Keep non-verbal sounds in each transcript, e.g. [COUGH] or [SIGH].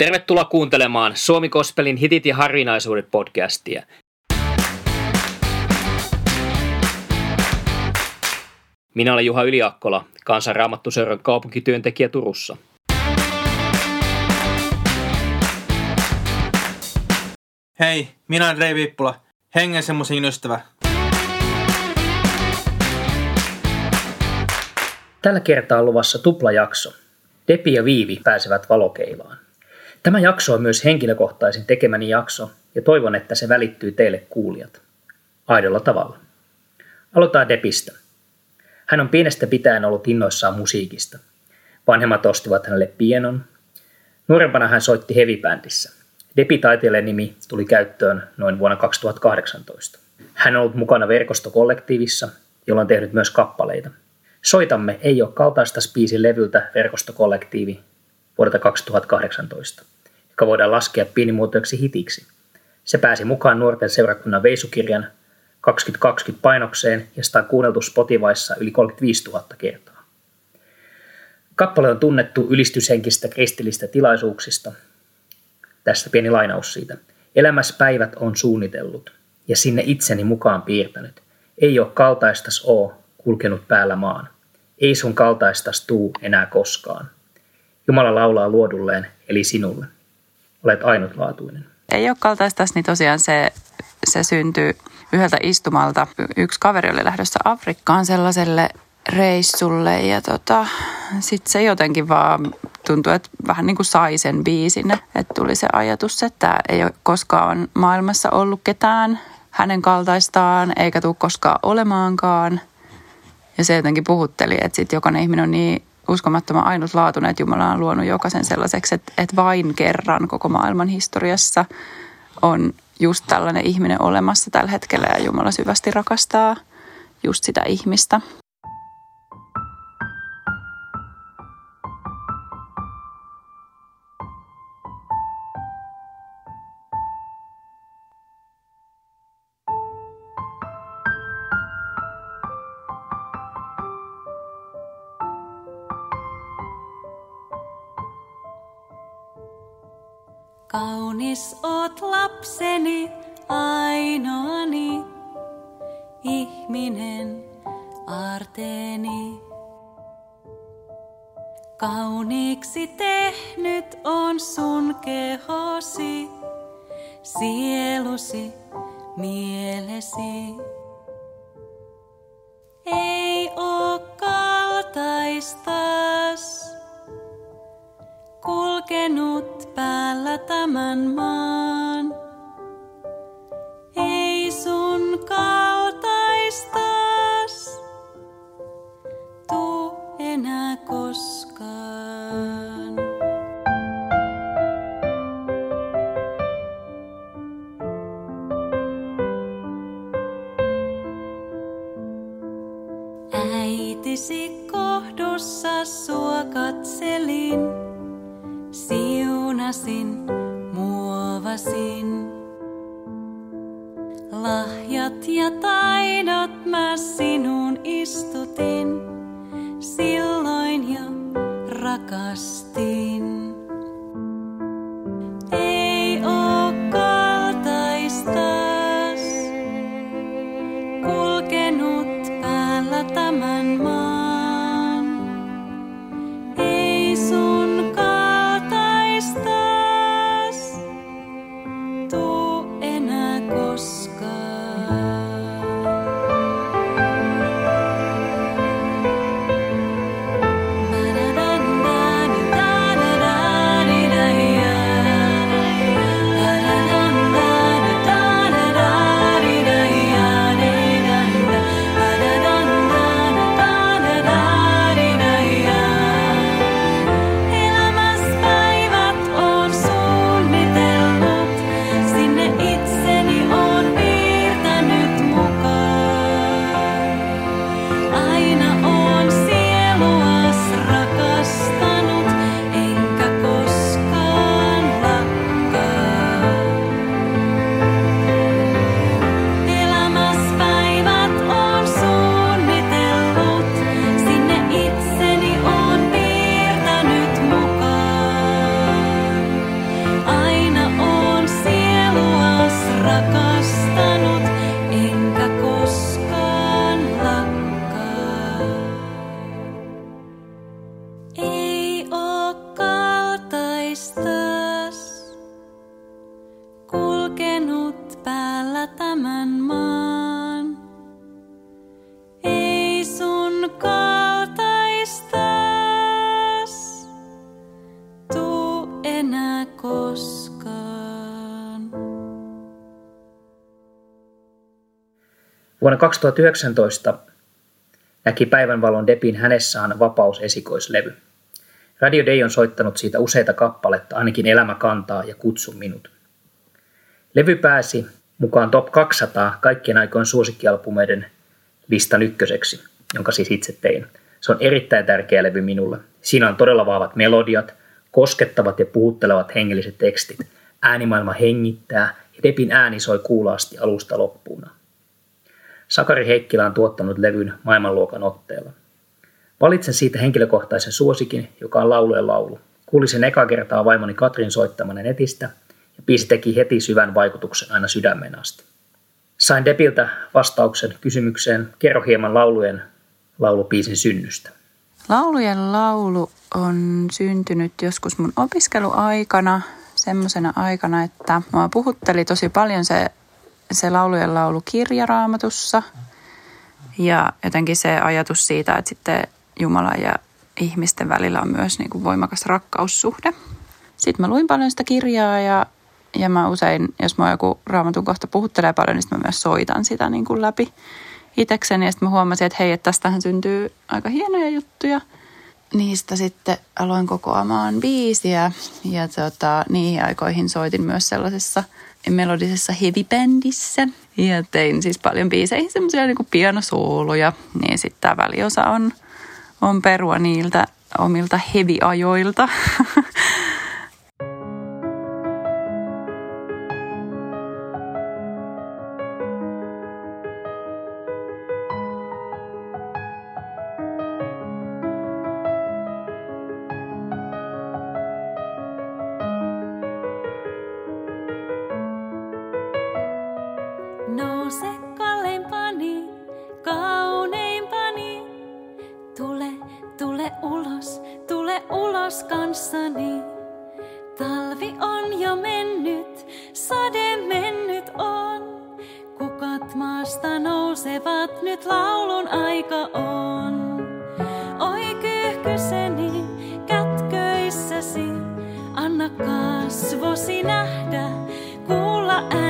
Tervetuloa kuuntelemaan Suomi Kospelin hitit ja harvinaisuudet podcastia. Minä olen Juha Yliakkola, kansanraamattuseuran kaupunkityöntekijä Turussa. Hei, minä olen Rei Viippula, hengen semmoisen ystävä. Tällä kertaa on luvassa tuplajakso. Depi ja Viivi pääsevät valokeilaan. Tämä jakso on myös henkilökohtaisin tekemäni jakso ja toivon, että se välittyy teille kuulijat. Aidolla tavalla. Aloitetaan Depistä. Hän on pienestä pitäen ollut innoissaan musiikista. Vanhemmat ostivat hänelle pienon. Nuorempana hän soitti hevibändissä. Depi-taiteilijan nimi tuli käyttöön noin vuonna 2018. Hän on ollut mukana verkostokollektiivissa, jolla on tehnyt myös kappaleita. Soitamme ei ole kaltaista spiisin levyltä verkostokollektiivi vuodelta 2018, joka voidaan laskea pienimuotoiseksi hitiksi. Se pääsi mukaan nuorten seurakunnan veisukirjan 2020 painokseen ja sitä on kuunneltu Spotifyssa yli 35 000 kertaa. Kappale on tunnettu ylistyshenkistä kristillistä tilaisuuksista. Tässä pieni lainaus siitä. Elämässä päivät on suunnitellut ja sinne itseni mukaan piirtänyt. Ei ole kaltaistas oo kulkenut päällä maan. Ei sun kaltaistas tuu enää koskaan. Jumala laulaa luodulleen, eli sinulle. Olet ainutlaatuinen. Ei ole kaltaistas, niin tosiaan se, se syntyy yhdeltä istumalta. Yksi kaveri oli lähdössä Afrikkaan sellaiselle reissulle ja tota, sitten se jotenkin vaan tuntui, että vähän niin kuin sai sen biisin. Että tuli se ajatus, että ei ole koskaan maailmassa ollut ketään hänen kaltaistaan, eikä tule koskaan olemaankaan. Ja se jotenkin puhutteli, että sitten jokainen ihminen on niin uskomattoman ainutlaatuinen, että Jumala on luonut jokaisen sellaiseksi, että, että vain kerran koko maailman historiassa on just tällainen ihminen olemassa tällä hetkellä ja Jumala syvästi rakastaa just sitä ihmistä. Kaunis oot lapseni, ainoani, ihminen arteeni. Kauniiksi tehnyt on sun kehosi, sielusi, mielesi. Ei oo kaltaistas, kulkenut päällä tämän maan. Siunasin, muovasin. Lahjat ja taidot mä sinun istutin, silloin jo rakastin. 2019 näki päivänvalon Depin hänessään vapausesikoislevy. Radio Day on soittanut siitä useita kappaletta, ainakin Elämä kantaa ja Kutsu minut. Levy pääsi mukaan top 200 kaikkien aikojen suosikkialbumeiden listan ykköseksi, jonka siis itse tein. Se on erittäin tärkeä levy minulle. Siinä on todella vahvat melodiat, koskettavat ja puhuttelevat hengelliset tekstit. Äänimaailma hengittää ja Depin ääni soi kuulaasti alusta loppuun. Sakari Heikkilä on tuottanut levyn maailmanluokan otteella. Valitsen siitä henkilökohtaisen suosikin, joka on laulujen laulu. Kuulin sen eka kertaa vaimoni Katrin soittamana netistä ja biisi teki heti syvän vaikutuksen aina sydämeen asti. Sain Depiltä vastauksen kysymykseen, kerro hieman laulujen laulupiisin synnystä. Laulujen laulu on syntynyt joskus mun opiskeluaikana, semmoisena aikana, että mua puhutteli tosi paljon se, se laulujen laulu kirjaraamatussa ja jotenkin se ajatus siitä, että sitten Jumalan ja ihmisten välillä on myös niin kuin voimakas rakkaussuhde. Sitten mä luin paljon sitä kirjaa ja, ja mä usein, jos mä joku raamatun kohta puhuttelee paljon, niin mä myös soitan sitä niin kuin läpi itekseni. Ja sitten mä huomasin, että hei, että tästähän syntyy aika hienoja juttuja. Niistä sitten aloin kokoamaan biisiä ja tota, niihin aikoihin soitin myös sellaisessa melodisessa heavy-bändissä. Ja tein siis paljon biiseihin semmoisia niin pianosooloja. Niin sitten tämä väliosa on, on perua niiltä omilta heavy-ajoilta. [LAUGHS] kasvosi nähdä, kuulla äänesi.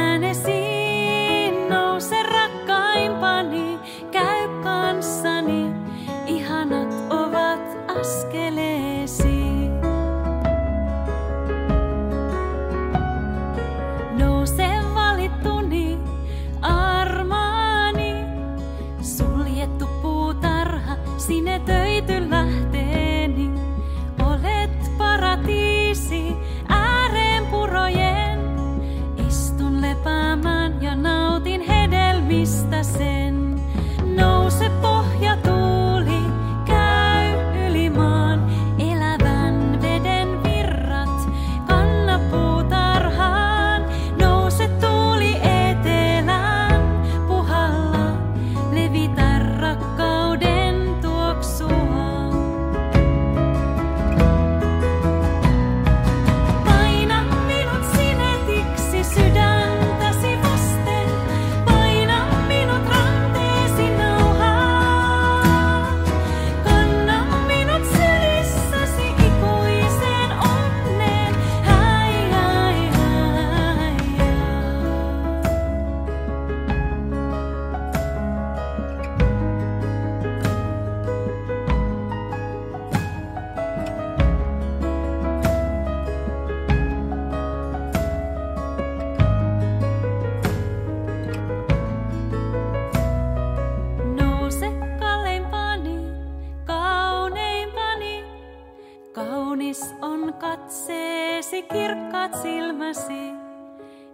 Kaunis on katseesi, kirkkaat silmäsi.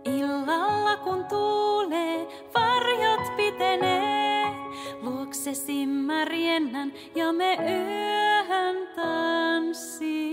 Illalla kun tuulee, varjot pitenee. Luoksesi mä riennän ja me yöhön tanssimme.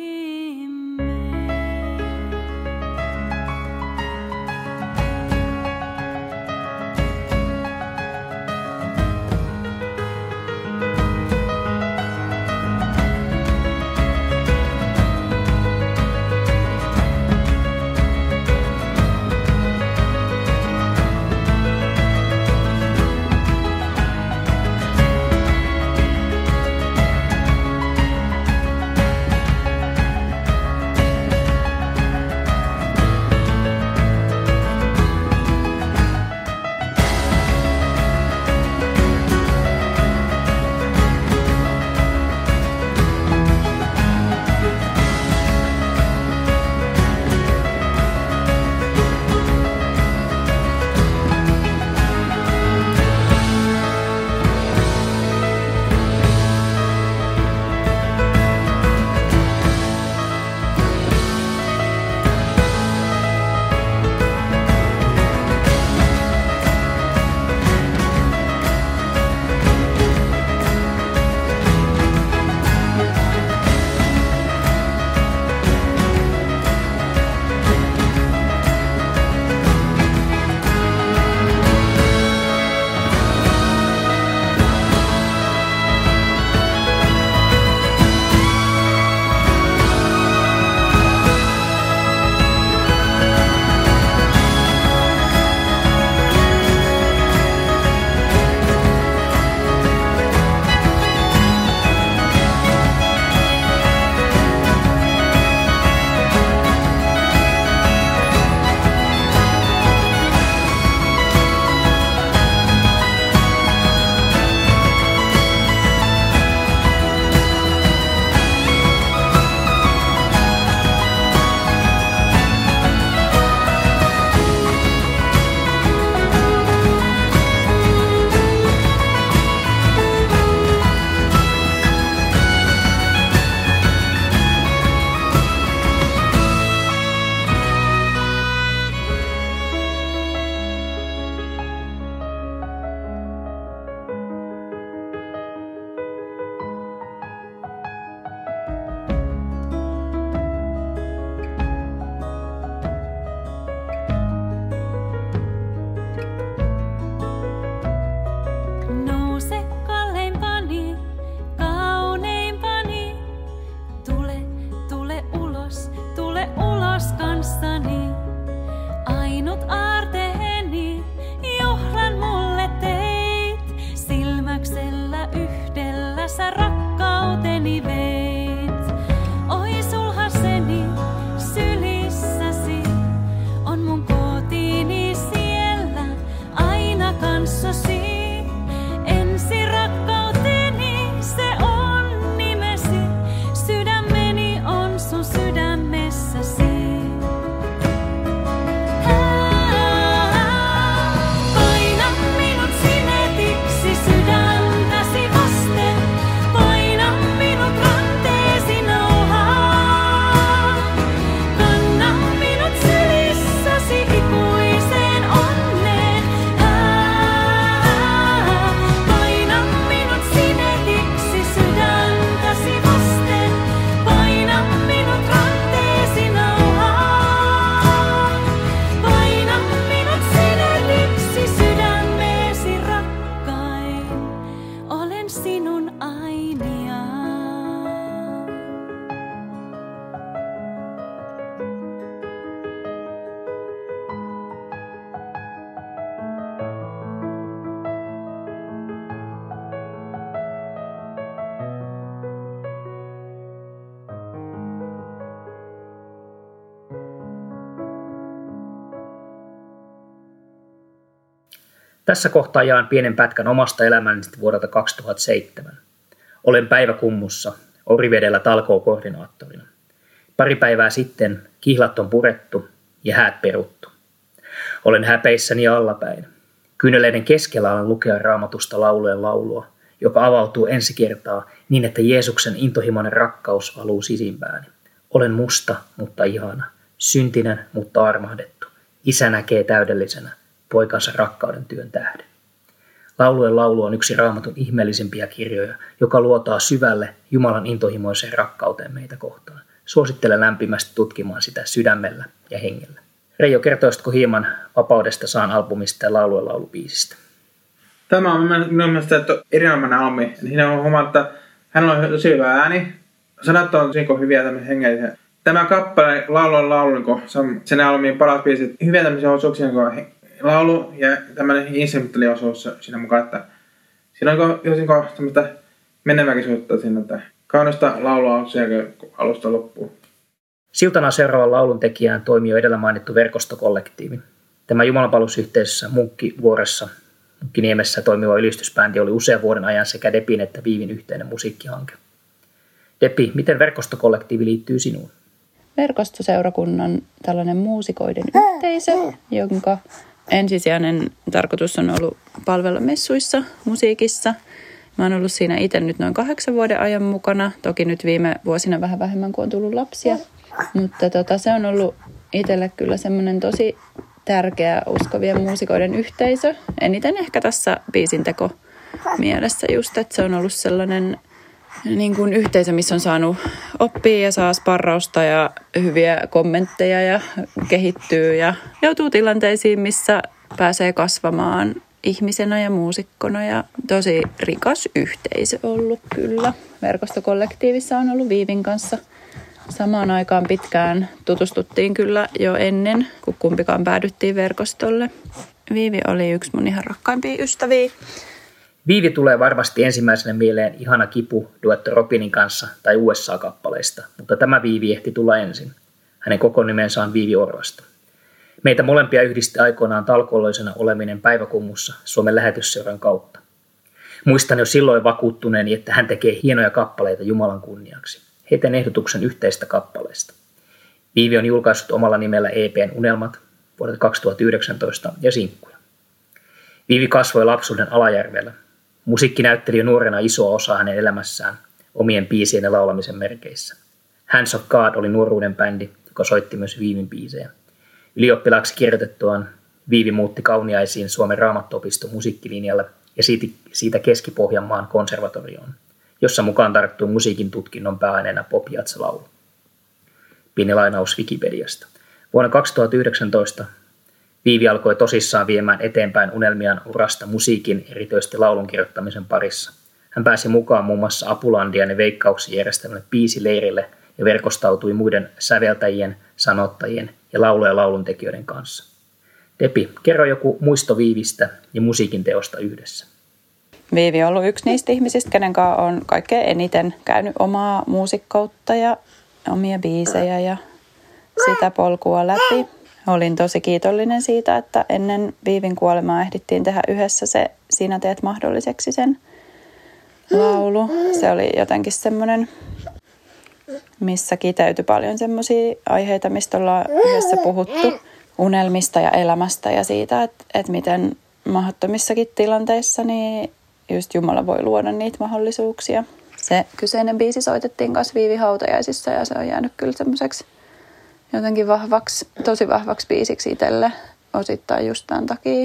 Tässä kohtaa jaan pienen pätkän omasta elämästä vuodelta 2007. Olen päiväkummussa, Orivedellä talkookoordinaattorina. Pari päivää sitten kihlat on purettu ja häät peruttu. Olen häpeissäni allapäin. Kyyneleiden keskellä alan lukea raamatusta laulujen laulua, joka avautuu ensi kertaa niin, että Jeesuksen intohimoinen rakkaus valuu sisimpääni. Olen musta, mutta ihana, syntinen, mutta armahdettu. Isä näkee täydellisenä poikansa rakkauden työn tähden. Laulujen laulu on yksi raamatun ihmeellisimpiä kirjoja, joka luotaa syvälle Jumalan intohimoiseen rakkauteen meitä kohtaan. Suosittelen lämpimästi tutkimaan sitä sydämellä ja hengellä. Reijo, kertoisitko hieman vapaudesta saan albumista ja laulujen laulubiisistä? Tämä on minun mielestä että erinomainen albumi. Siinä on huomannut, että hän on tosi hyvä ääni. Sanat on tosi hyviä tämmöisiä hengellisiä. Tämä kappale laulu on laulu, niin sen albumin paras biisit. Hyviä tämmöisiä osuuksia, niin laulu ja tämmöinen instrumentaaliosuus siinä mukaan, että siinä on jotenkin tämmöistä menemäkisuutta siinä, että kaunista laulua on siellä alusta loppuun. Siltana seuraavan laulun tekijään toimii jo edellä mainittu verkostokollektiivi. Tämä Jumalanpalusyhteisössä Munkkivuoressa Munkkiniemessä toimiva ylistysbändi oli usean vuoden ajan sekä Depin että Viivin yhteinen musiikkihanke. Depi, miten verkostokollektiivi liittyy sinuun? Verkostoseurakunnan tällainen muusikoiden yhteisö, jonka ensisijainen tarkoitus on ollut palvella messuissa, musiikissa. Mä oon ollut siinä itse nyt noin kahdeksan vuoden ajan mukana. Toki nyt viime vuosina vähän vähemmän, kuin on tullut lapsia. Mutta tota, se on ollut itselle kyllä semmoinen tosi tärkeä uskovien muusikoiden yhteisö. Eniten ehkä tässä biisinteko mielessä just, että se on ollut sellainen niin kuin yhteisö, missä on saanut oppia ja saa sparrausta ja hyviä kommentteja ja kehittyy ja joutuu tilanteisiin, missä pääsee kasvamaan ihmisenä ja muusikkona ja tosi rikas yhteisö ollut kyllä. Verkostokollektiivissa on ollut Viivin kanssa samaan aikaan pitkään. Tutustuttiin kyllä jo ennen, kun kumpikaan päädyttiin verkostolle. Viivi oli yksi mun ihan rakkaimpia ystäviä. Viivi tulee varmasti ensimmäisenä mieleen Ihana kipu duetto Robinin kanssa tai USA-kappaleista, mutta tämä Viivi ehti tulla ensin. Hänen koko nimensä on Viivi Orvasta. Meitä molempia yhdisti aikoinaan talkooloisena oleminen päiväkummussa Suomen lähetysseuran kautta. Muistan jo silloin vakuuttuneeni, että hän tekee hienoja kappaleita Jumalan kunniaksi. Heitän ehdotuksen yhteistä kappaleesta. Viivi on julkaissut omalla nimellä EPn Unelmat vuodelta 2019 ja sinkkuja. Viivi kasvoi lapsuuden Alajärvellä, Musiikki näytteli jo nuorena isoa osaa hänen elämässään omien biisien ja laulamisen merkeissä. Hands of God oli nuoruuden bändi, joka soitti myös Viivin biisejä. Ylioppilaaksi kirjoitettuaan Viivi muutti kauniaisiin Suomen raamattopiston musiikkilinjalle ja siitä, Keski-Pohjanmaan konservatorioon, jossa mukaan tarttuu musiikin tutkinnon pääaineena pop laulu. Pieni lainaus Wikipediasta. Vuonna 2019 Viivi alkoi tosissaan viemään eteenpäin unelmiaan urasta musiikin, erityisesti laulun kirjoittamisen parissa. Hän pääsi mukaan muun muassa Apulandian ja Veikkauksen järjestämälle biisileirille ja verkostautui muiden säveltäjien, sanottajien ja laulu- ja lauluntekijöiden kanssa. Depi, kerro joku muisto Viivistä ja musiikin teosta yhdessä. Viivi on ollut yksi niistä ihmisistä, kenen kanssa on kaikkein eniten käynyt omaa muusikkoutta ja omia biisejä ja sitä polkua läpi. Olin tosi kiitollinen siitä, että ennen Viivin kuolemaa ehdittiin tehdä yhdessä se Sinä teet mahdolliseksi sen laulu. Se oli jotenkin semmoinen, missä kiteytyi paljon semmoisia aiheita, mistä ollaan yhdessä puhuttu unelmista ja elämästä ja siitä, että, että miten mahdottomissakin tilanteissa niin just Jumala voi luoda niitä mahdollisuuksia. Se kyseinen biisi soitettiin kanssa Viivi Hautajaisissa ja se on jäänyt kyllä semmoiseksi jotenkin vahvaksi, tosi vahvaksi biisiksi itselle osittain just tämän takia,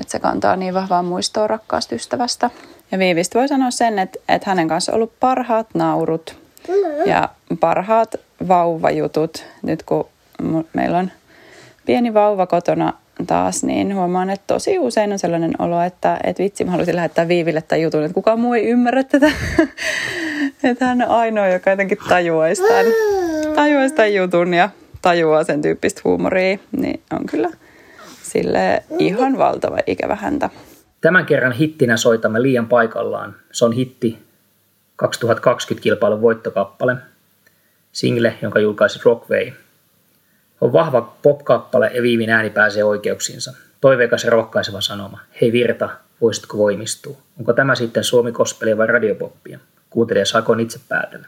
että se kantaa niin vahvaa muistoa rakkaasta ystävästä. Ja Viivistä voi sanoa sen, että, että hänen kanssa on ollut parhaat naurut ja parhaat vauvajutut. Nyt kun meillä on pieni vauva kotona taas, niin huomaan, että tosi usein on sellainen olo, että, että vitsi, mä haluaisin lähettää Viiville tämän jutun, että kukaan muu ei ymmärrä tätä. [LAUGHS] että hän on ainoa, joka jotenkin tajuaisi tämän, tajuaisi tämän jutun ja tajuaa sen tyyppistä huumoria, niin on kyllä sille ihan valtava ikävä häntä. Tämän kerran hittinä soitamme liian paikallaan. Se on hitti 2020 kilpailun voittokappale, single, jonka julkaisi Rockway. On vahva popkappale ja Viivin ääni pääsee oikeuksiinsa. Toiveikas ja rohkaiseva sanoma. Hei Virta, voisitko voimistua? Onko tämä sitten Suomi vai radiopoppia? Kuuntelija saakoon itse päätellä.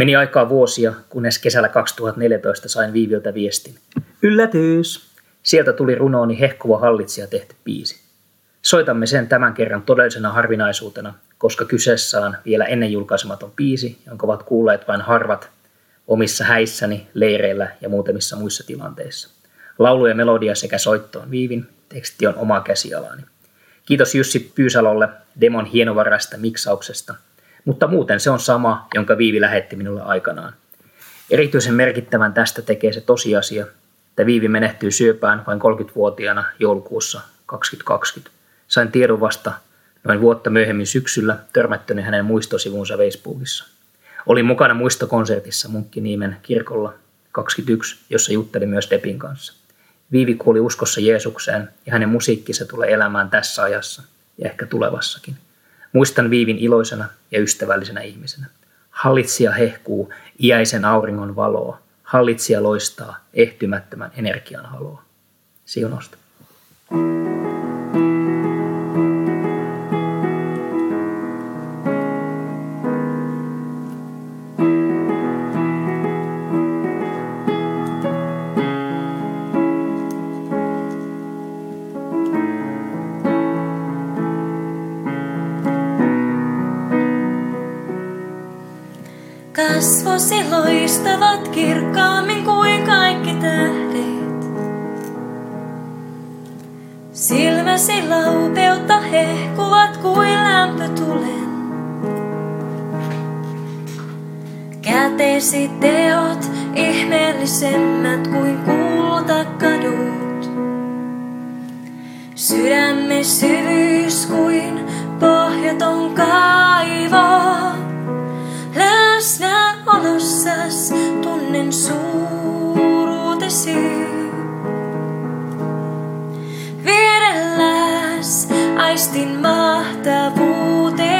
Meni aikaa vuosia, kunnes kesällä 2014 sain Viiviltä viestin. Yllätys! Sieltä tuli runooni Hehkuva hallitsija tehty biisi. Soitamme sen tämän kerran todellisena harvinaisuutena, koska kyseessä on vielä ennen julkaisematon biisi, jonka ovat kuulleet vain harvat omissa häissäni, leireillä ja muutamissa muissa tilanteissa. Laulu ja melodia sekä soitto on Viivin, teksti on oma käsialani. Kiitos Jussi Pyysalolle demon hienovaraista miksauksesta, mutta muuten se on sama, jonka Viivi lähetti minulle aikanaan. Erityisen merkittävän tästä tekee se tosiasia, että Viivi menehtyy syöpään vain 30-vuotiaana joulukuussa 2020. Sain tiedon vasta noin vuotta myöhemmin syksyllä törmättöni hänen muistosivunsa Facebookissa. Olin mukana muistokonsertissa Munkkiniemen kirkolla 21, jossa juttelin myös Depin kanssa. Viivi kuoli uskossa Jeesukseen ja hänen musiikkinsa tulee elämään tässä ajassa ja ehkä tulevassakin. Muistan Viivin iloisena ja ystävällisenä ihmisenä. Hallitsija hehkuu iäisen auringon valoa. Hallitsija loistaa ehtymättömän energian haloa. Siunosta. Kasvosi loistavat kirkkaammin kuin kaikki tähdet. Silmäsi laupeutta hehkuvat kuin lämpötulen. Kätesi teot ihmeellisemmät kuin kultakadut. Sydämme syvyys kuin pohjaton kaivo. Läsnäolossas tunnen suuruutesi. Vierelläs aistin mahtavuutesi.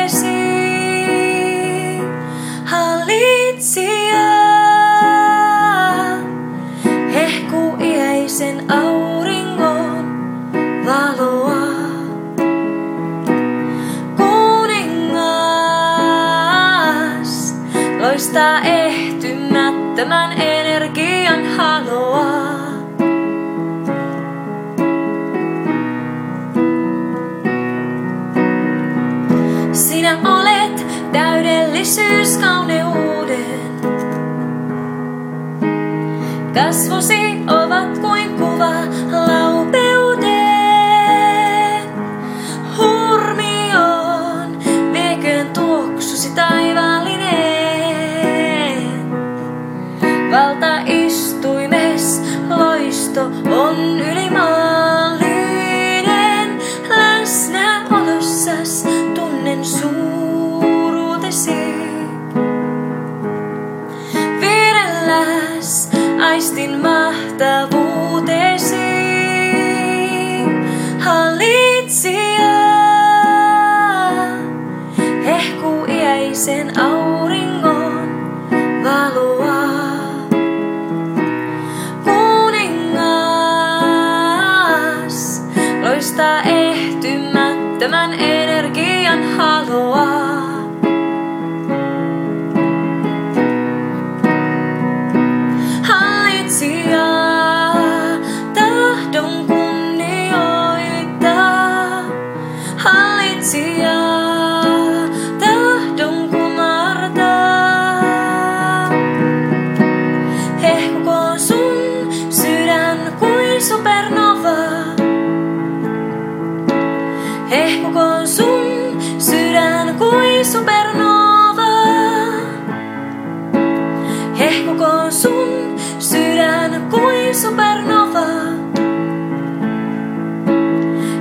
Ehtymättömän energian haloa. Sinä olet täydellisyys kauneuden. Kasvosi ovat kuin kuva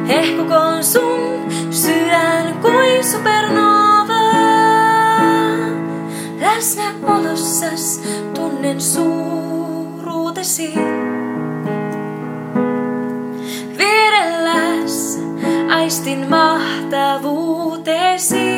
Hehkukoon sun sydän kuin supernova. Läsnäolossas tunnen suuruutesi. Vierelläs aistin mahtavuutesi.